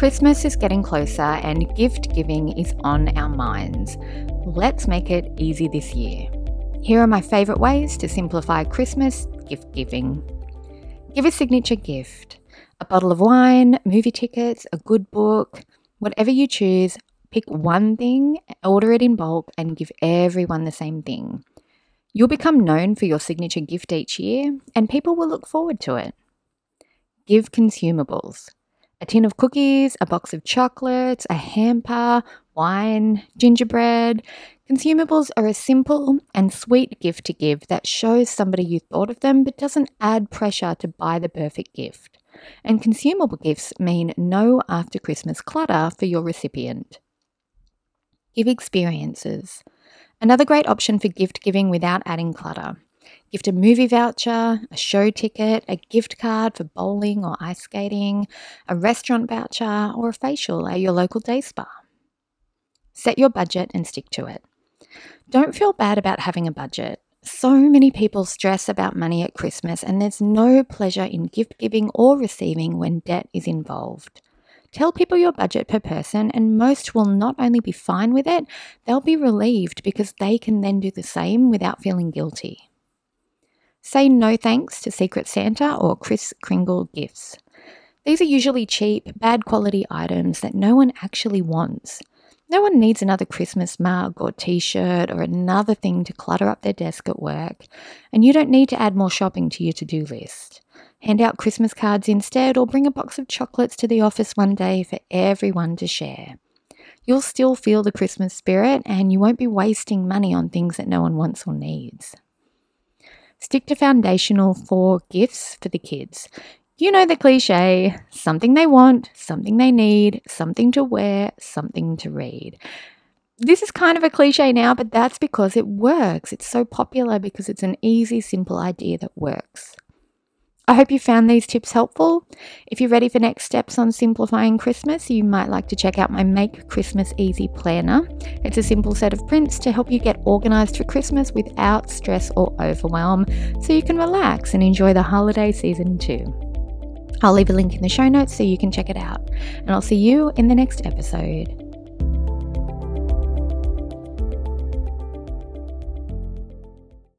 Christmas is getting closer and gift giving is on our minds. Let's make it easy this year. Here are my favourite ways to simplify Christmas gift giving. Give a signature gift a bottle of wine, movie tickets, a good book, whatever you choose. Pick one thing, order it in bulk, and give everyone the same thing. You'll become known for your signature gift each year, and people will look forward to it. Give consumables a tin of cookies, a box of chocolates, a hamper, wine, gingerbread. Consumables are a simple and sweet gift to give that shows somebody you thought of them but doesn't add pressure to buy the perfect gift. And consumable gifts mean no after Christmas clutter for your recipient. Give experiences. Another great option for gift giving without adding clutter. Gift a movie voucher, a show ticket, a gift card for bowling or ice skating, a restaurant voucher, or a facial at your local day spa. Set your budget and stick to it. Don't feel bad about having a budget. So many people stress about money at Christmas, and there's no pleasure in gift giving or receiving when debt is involved. Tell people your budget per person, and most will not only be fine with it, they'll be relieved because they can then do the same without feeling guilty. Say no thanks to Secret Santa or Kris Kringle gifts. These are usually cheap, bad quality items that no one actually wants. No one needs another Christmas mug or t shirt or another thing to clutter up their desk at work, and you don't need to add more shopping to your to do list. Hand out Christmas cards instead, or bring a box of chocolates to the office one day for everyone to share. You'll still feel the Christmas spirit, and you won't be wasting money on things that no one wants or needs. Stick to foundational four gifts for the kids. You know the cliche something they want, something they need, something to wear, something to read. This is kind of a cliche now, but that's because it works. It's so popular because it's an easy, simple idea that works. I hope you found these tips helpful. If you're ready for next steps on simplifying Christmas, you might like to check out my Make Christmas Easy Planner. It's a simple set of prints to help you get organized for Christmas without stress or overwhelm so you can relax and enjoy the holiday season too. I'll leave a link in the show notes so you can check it out. And I'll see you in the next episode.